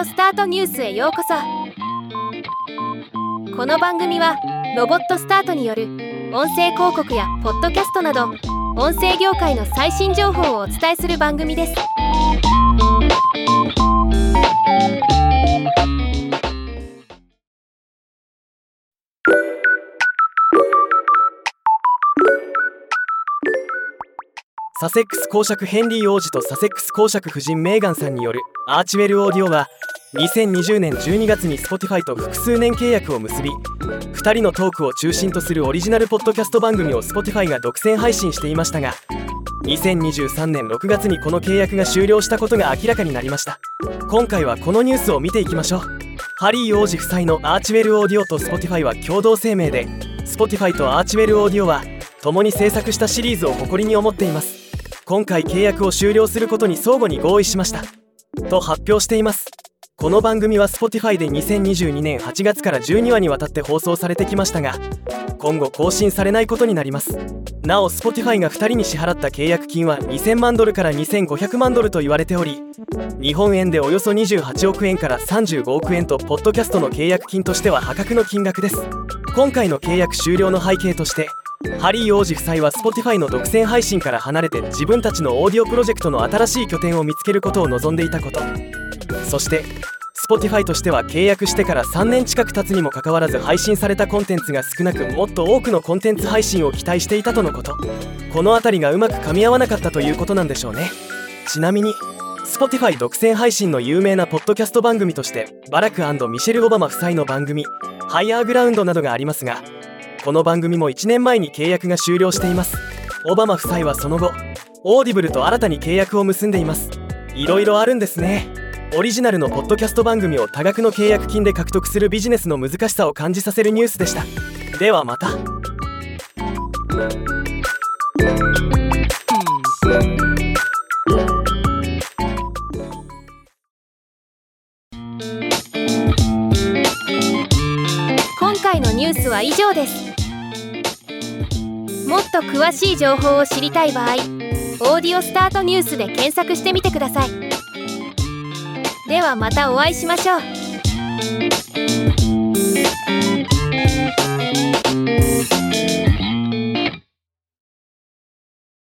オスタートニュースへようこそ。この番組はロボットスタートによる音声広告やポッドキャストなど音声業界の最新情報をお伝えする番組です。サセックス公爵ヘンリー王子とサセックス公爵夫人メーガンさんによるアーチウェルオーディオは2020年12月に Spotify と複数年契約を結び2人のトークを中心とするオリジナルポッドキャスト番組を Spotify が独占配信していましたが2023年6月にこの契約が終了したことが明らかになりました。今回はこのニュースを見ていきましょう。ハリー王子夫妻のアーチウェルオーディオと Spotify は共同声明で Spotify とアーチウェルオーディオは共に制作したシリーズを誇りに思っています。今回契約を終了することに相互に合意しました。と発表しています。この番組は Spotify で2022年8月から12話にわたって放送されてきましたが今後更新されないことになります。なお Spotify が2人に支払った契約金は2000万ドルから2500万ドルと言われており日本円でおよそ28億円から35億円とポッドキャストの契約金としては破格の金額です。今回の契約終了の背景としてハリー王子夫妻は Spotify の独占配信から離れて自分たちのオーディオプロジェクトの新しい拠点を見つけることを望んでいたこと。そして Spotify としては契約してから3年近く経つにもかかわらず配信されたコンテンツが少なくもっと多くのコンテンツ配信を期待していたとのこと。この辺りがうまく噛み合わなかったということなんでしょうね。ちなみに Spotify 独占配信の有名なポッドキャスト番組としてバラクミシェル・オバマ夫妻の番組「ハイアーグラウンド」などがありますがこの番組も1年前に契約が終了しています。オバマ夫妻はその後オーディブルと新たに契約を結んでいます。いろいろあるんですね。オリジナルのポッドキャスト番組を多額の契約金で獲得するビジネスの難しさを感じさせるニュースでした。ではまた。今回のニュースは以上です。もっと詳しい情報を知りたい場合「オーディオスタートニュース」で検索してみてください。ではまたお会いしましょう。